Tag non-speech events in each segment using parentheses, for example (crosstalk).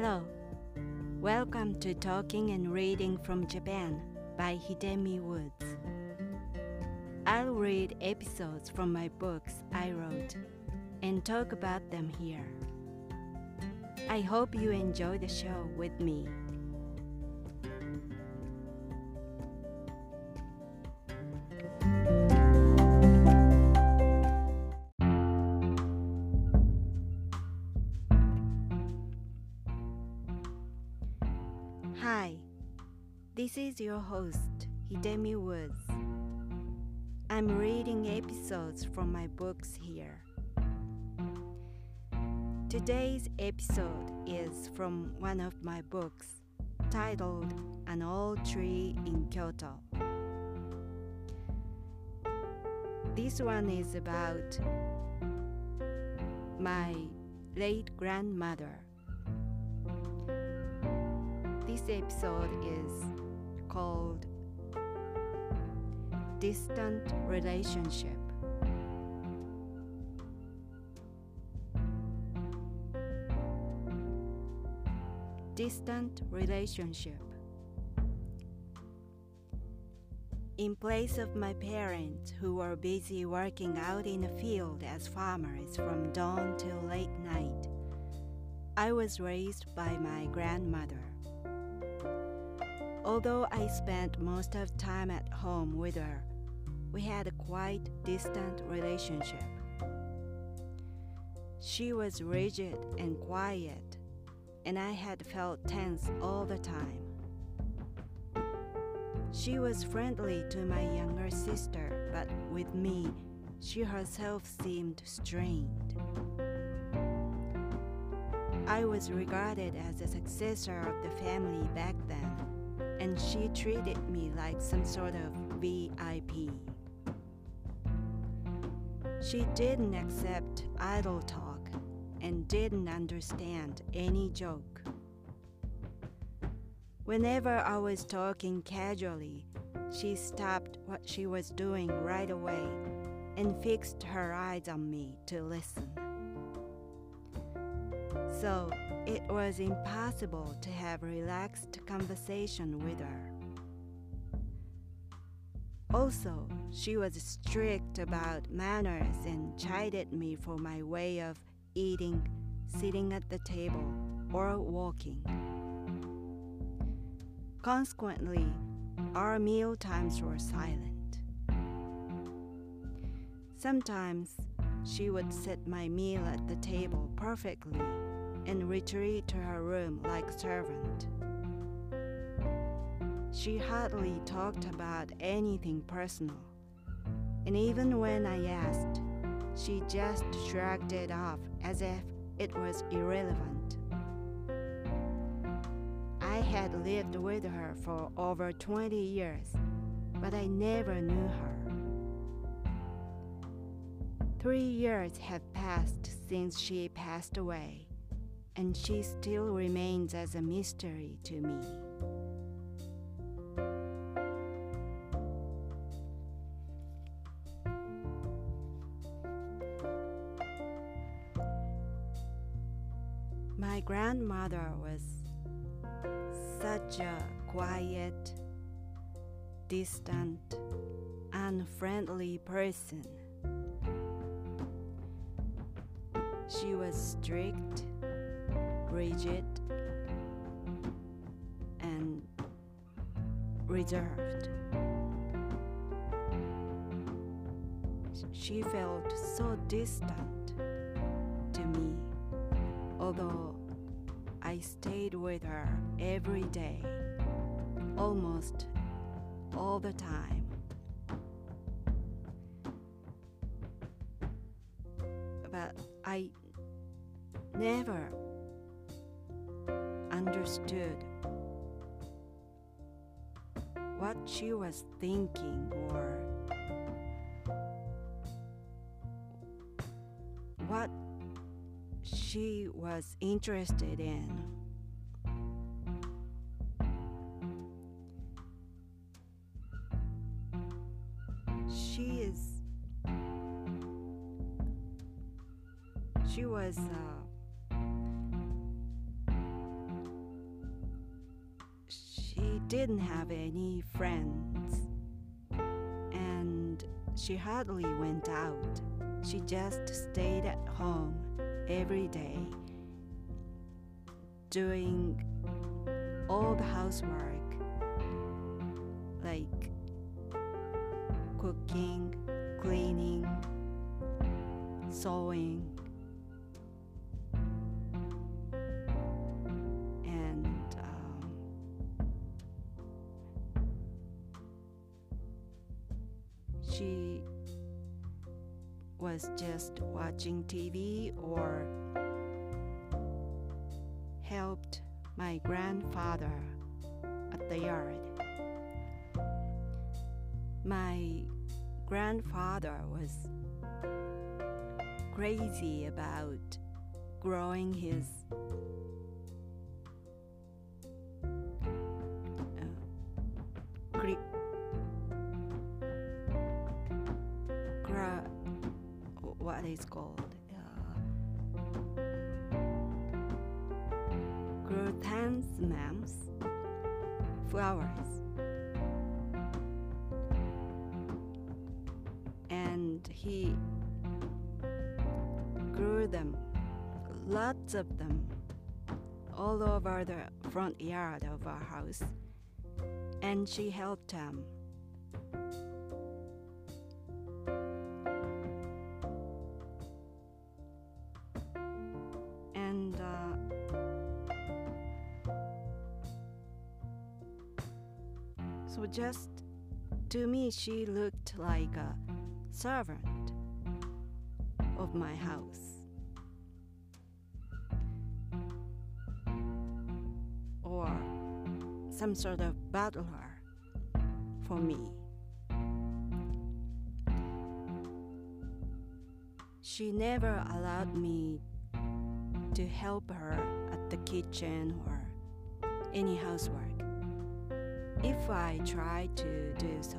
Hello. Welcome to Talking and Reading from Japan by Hidemi Woods. I'll read episodes from my books I wrote and talk about them here. I hope you enjoy the show with me. Your host, Hidemi Woods. I'm reading episodes from my books here. Today's episode is from one of my books titled An Old Tree in Kyoto. This one is about my late grandmother. This episode is called Distant Relationship. Distant relationship. In place of my parents, who were busy working out in the field as farmers from dawn till late night, I was raised by my grandmother. Although I spent most of time at home with her, we had a quite distant relationship. She was rigid and quiet, and I had felt tense all the time. She was friendly to my younger sister, but with me, she herself seemed strained. I was regarded as a successor of the family back then, and she treated me like some sort of VIP. She didn't accept idle talk and didn't understand any joke. Whenever I was talking casually, she stopped what she was doing right away and fixed her eyes on me to listen. So it was impossible to have relaxed conversation with her. Also, she was strict about manners and chided me for my way of eating, sitting at the table, or walking. Consequently, our meal times were silent. Sometimes she would set my meal at the table perfectly and retreat to her room like a servant. She hardly talked about anything personal, and even when I asked, she just shrugged it off as if it was irrelevant. I had lived with her for over 20 years, but I never knew her. Three years have passed since she passed away, and she still remains as a mystery to me. My grandmother was such a quiet, distant, unfriendly person. She was strict, rigid, and reserved. She felt so distant to me, although I stayed with her every day, almost all the time. But I never understood what she was thinking or what she was interested in. Housework, like cooking, cleaning, sewing, and um, she was just watching TV or helped my grandfather at the yard. My grandfather was crazy about growing his uh, what is called uh, chrysanthemums flowers and he grew them lots of them all over the front yard of our house. And she helped him just to me she looked like a servant of my house or some sort of butler for me she never allowed me to help her at the kitchen or any housework. If I tried to do so,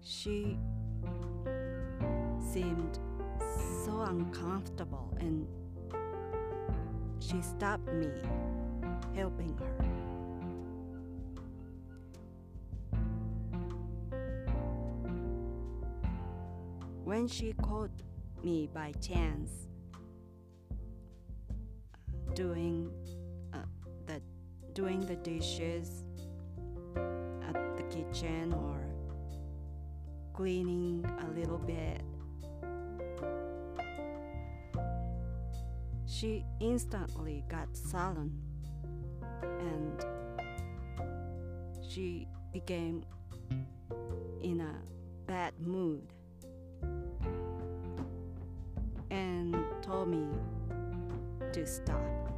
she seemed so uncomfortable and she stopped me helping her. When she caught me by chance doing uh, the doing the dishes at the kitchen or cleaning a little bit she instantly got sullen and she became in a bad mood and told me to stop.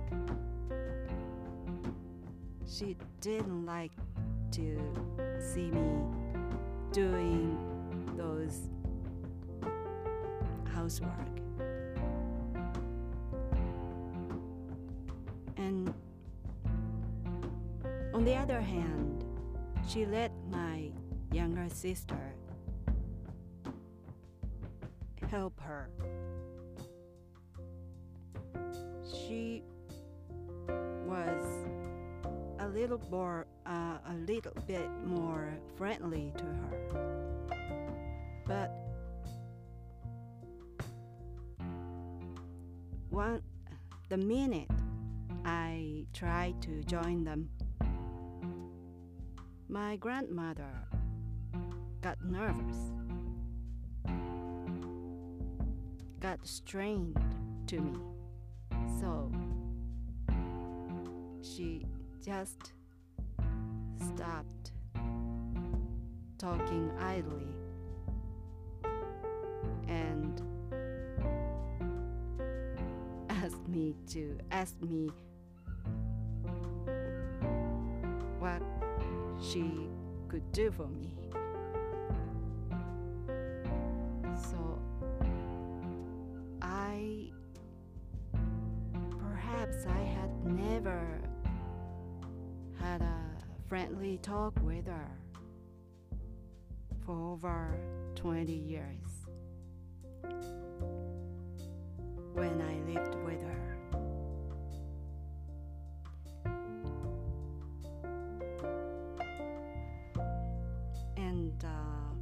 She didn't like to see me doing those housework. And on the other hand, she let my younger sister help her. Little more, uh, a little bit more friendly to her, but one, the minute I tried to join them, my grandmother got nervous, got strained to me. So she just stopped talking idly and (laughs) asked me to ask me what she could do for me. for over 20 years when I lived with her. And uh,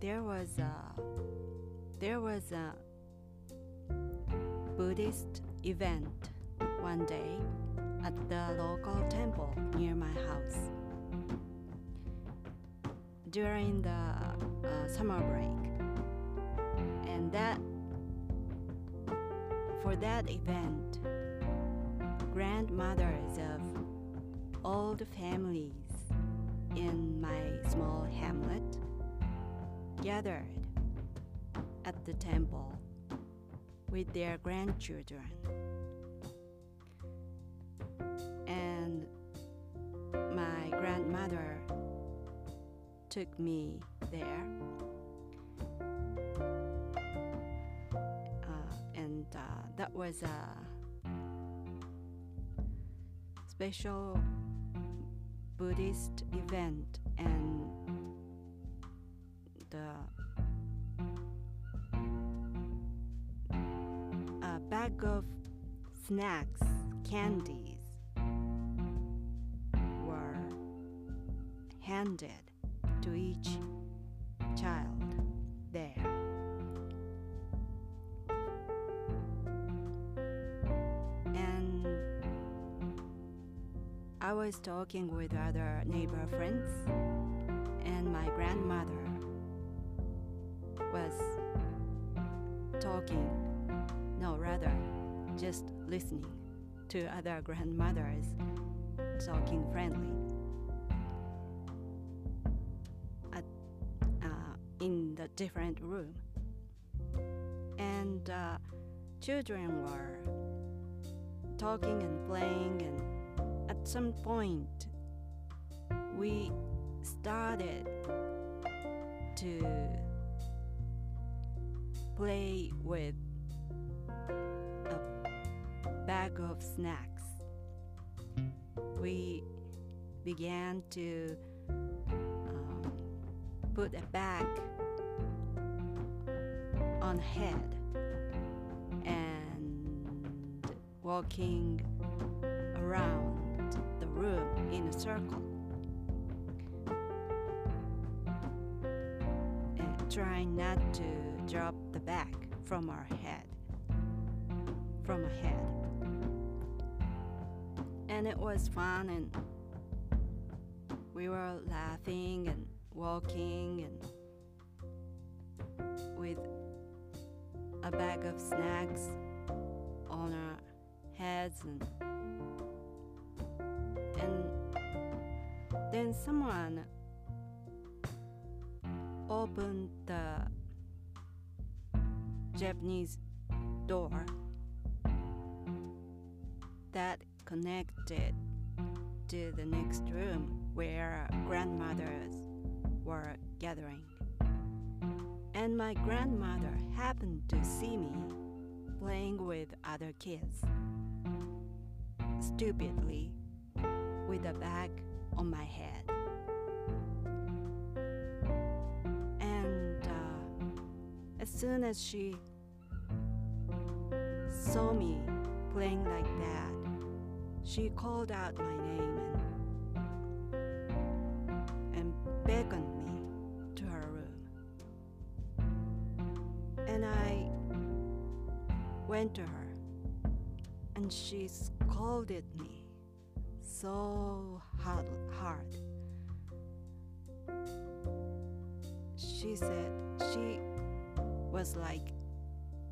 there was a there was a Buddhist event one day at the local temple near my house during the uh, summer break and that for that event grandmothers of the families in my small hamlet gathered at the temple with their grandchildren. Grandmother took me there. Uh, and uh, that was a special Buddhist event and the a bag of snacks, candies to each child there. And I was talking with other neighbor friends, and my grandmother was talking, no, rather, just listening to other grandmothers talking friendly. Different room, and uh, children were talking and playing, and at some point, we started to play with a bag of snacks. We began to um, put a bag on head and walking around the room in a circle. And trying not to drop the bag from our head, from our head. And it was fun, and we were laughing and walking and a bag of snacks on our heads and and then someone opened the Japanese door that connected to the next room where grandmothers were gathering. And my grandmother happened to see me playing with other kids. Stupidly, with a bag on my head. And uh, as soon as she saw me playing like that, she called out my name and she scolded me so hard. hard. She said she was like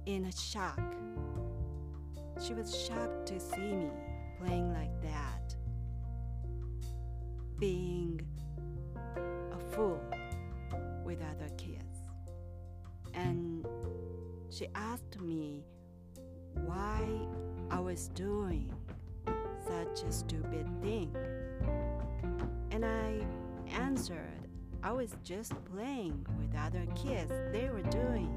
in a shock. She was shocked to see me playing like that, being a fool with other kids. And she asked me why I was doing such a stupid thing. And I answered, I was just playing with other kids. They were doing,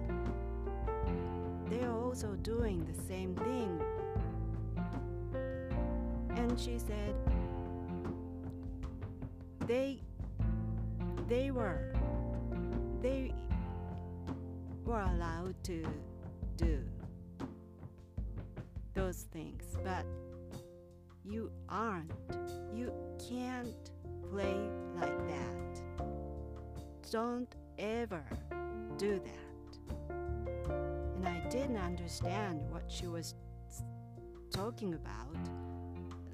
they're also doing the same thing. And she said, they, they were, they were allowed to do those things, but you aren't. You can't play like that. Don't ever do that. And I didn't understand what she was talking about.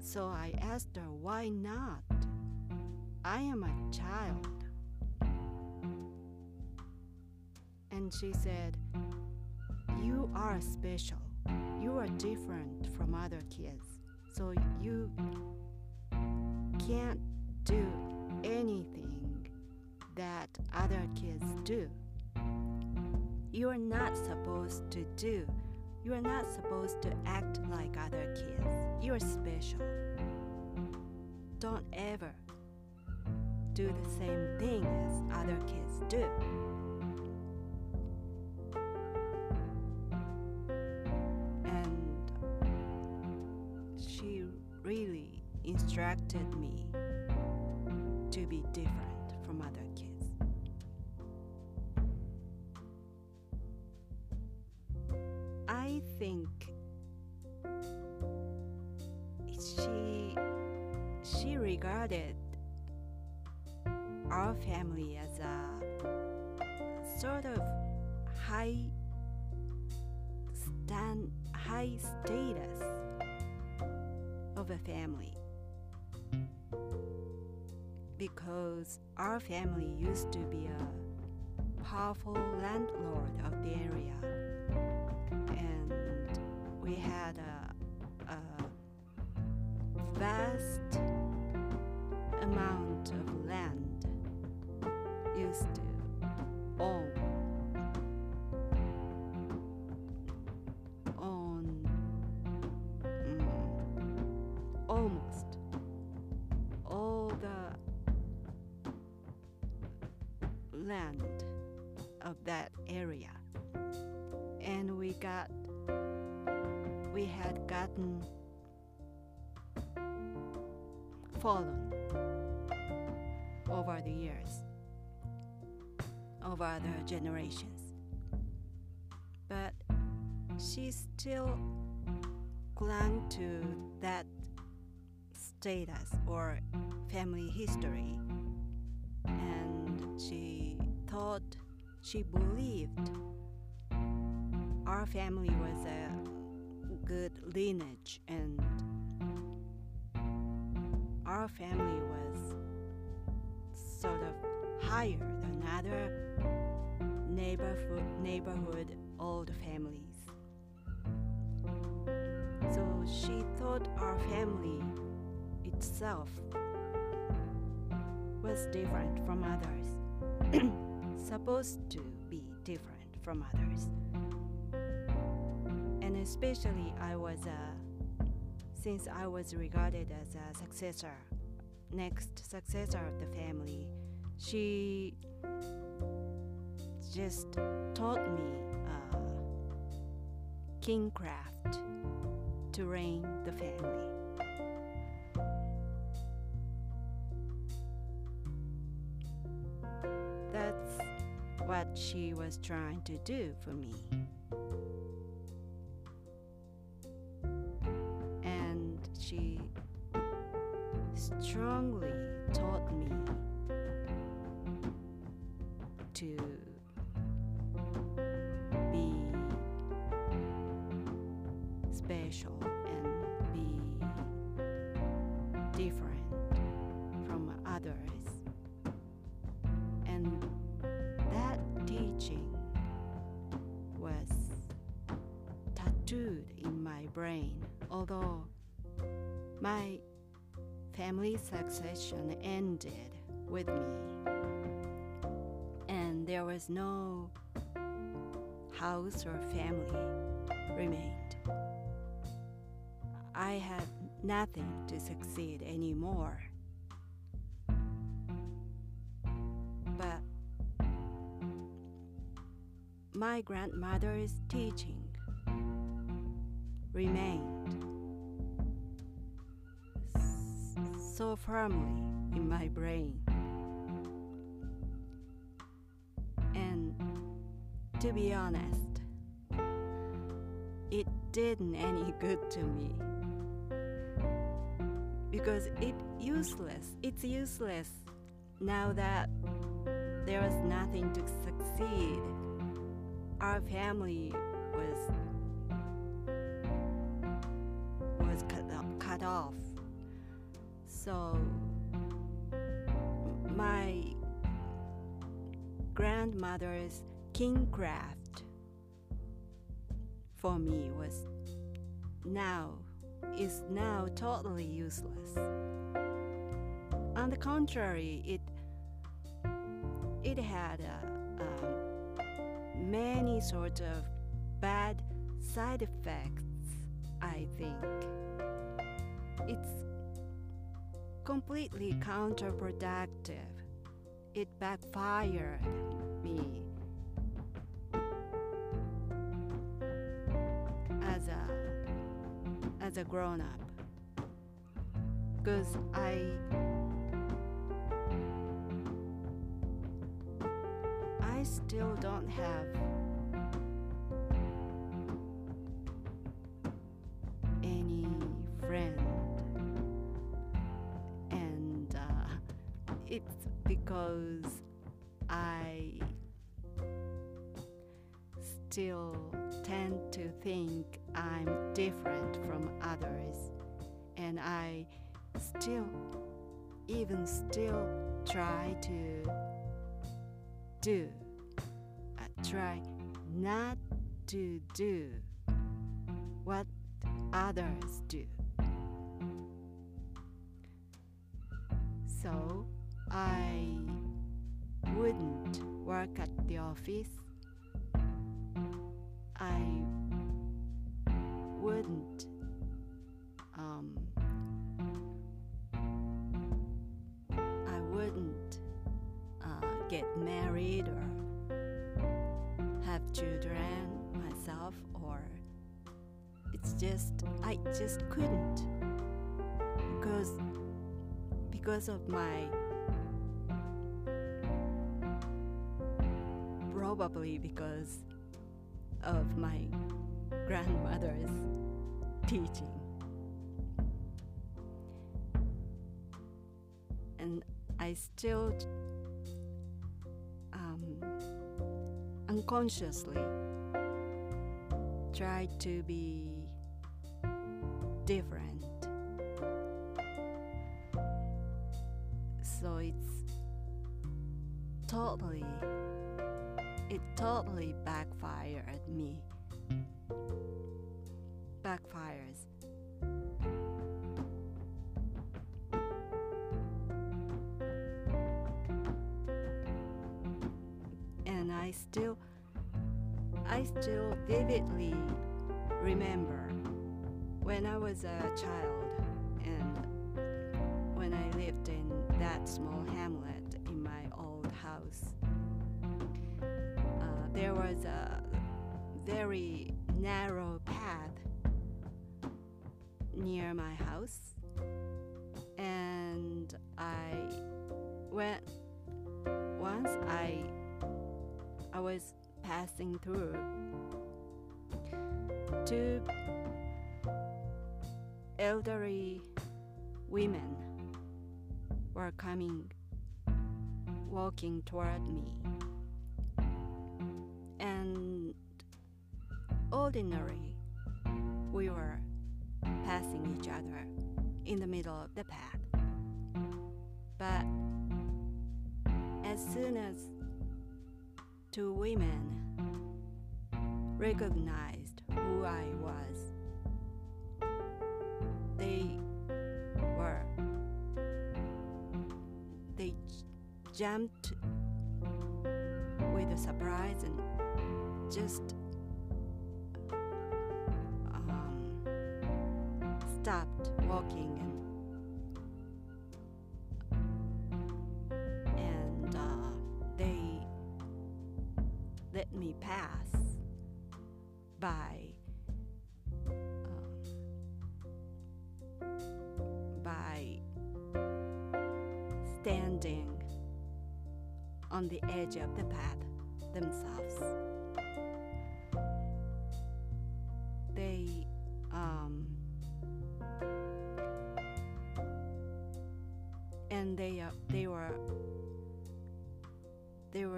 So I asked her, why not? I am a child. And she said, You are special. You are different from other kids. So you can't do anything that other kids do. You are not supposed to do. You are not supposed to act like other kids. You are special. Don't ever do the same thing as other kids do. Instructed me to be different from other kids. I think she she regarded our family as a sort of high stand high status of a family because our family used to be a powerful landlord of the area. And we had a, a vast amount of land of that area. And we got we had gotten fallen over the years over the generations. But she still clung to that status or family history. And she she believed our family was a good lineage and our family was sort of higher than other neighborhood neighborhood old families. So she thought our family itself was different from others (clears throat) supposed to be different from others and especially I was a since I was regarded as a successor, next successor of the family, she just taught me uh, kingcraft to reign the family. She was trying to do for me. and she strongly taught me to be special brain, although my family succession ended with me, and there was no house or family remained. I had nothing to succeed anymore. But my grandmother's teaching remained so firmly in my brain. And to be honest, it didn't any good to me. because it useless. It's useless now that there was nothing to succeed. Our family kingcraft for me was now is now totally useless. On the contrary, it it had uh, many sorts of bad side effects. I think it's completely counterproductive. It backfired me as a as a grown up because I I still don't have still tend to think I'm different from others, and I still, even still, try to do, I try not to do what others do. So I wouldn't work at the office. I wouldn't um, I wouldn't uh, get married or have children myself or it's just I just couldn't. Because because of my probably because of my grandmother's teaching. And I still um, unconsciously try to be different. So it's totally, it totally backfired at me. Backfires. And I still, I still vividly remember when I was a child and when I lived in that small hamlet in my old house. There was a very narrow path near my house, and I went once I I was passing through two elderly women were coming walking toward me ordinary we were passing each other in the middle of the path. But as soon as two women recognized who I was they were they jumped with a surprise and just stopped walking and and uh, they let me pass by um, by standing on the edge of the path themselves.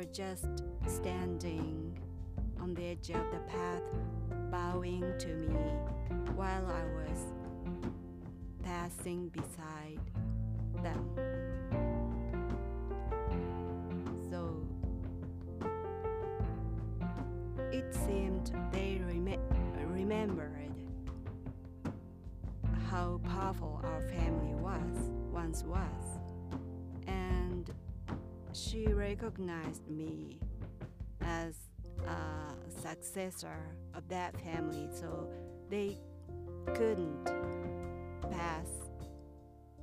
Were just standing on the edge of the path, bowing to me while I was passing beside them. So it seemed they rem- remembered how powerful our family was once was, and she recognized me as a successor of that family, so they couldn't pass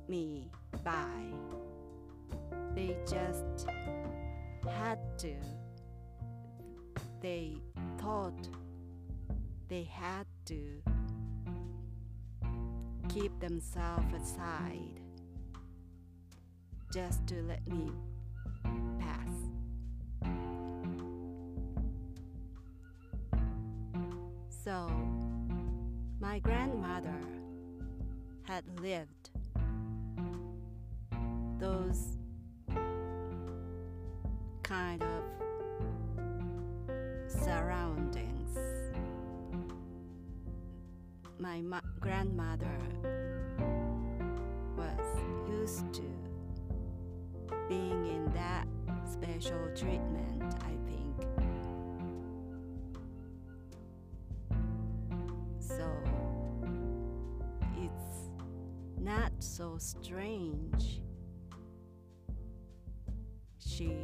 me by. They just had to. They thought they had to keep themselves aside just to let me pass. So, my grandmother had lived those treatment, I think. So it's not so strange. She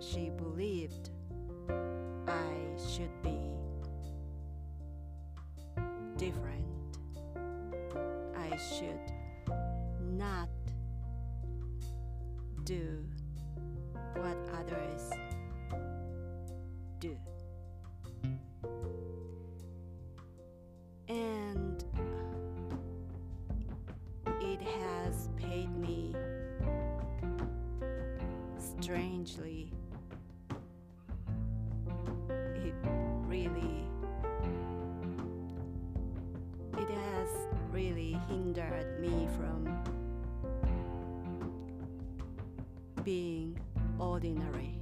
she believed I should be different. I should not do what others do. Ordinary.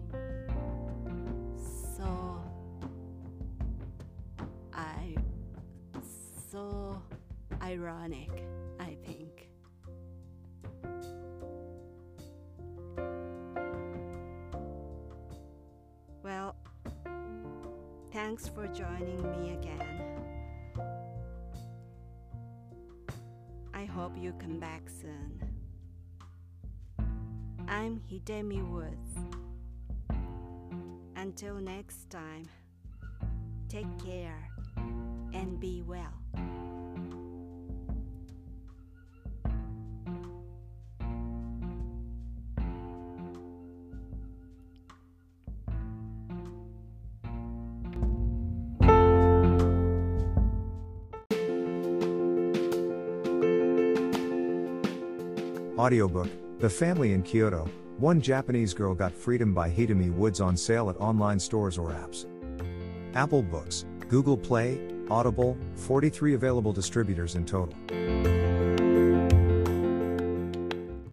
So I so ironic, I think. Well, thanks for joining me again. I hope you come back soon. I'm Hidemi Woods. Until next time, take care and be well. Audiobook The Family in Kyoto One Japanese Girl Got Freedom by Hidemi Woods on sale at online stores or apps. Apple Books, Google Play, Audible, 43 available distributors in total.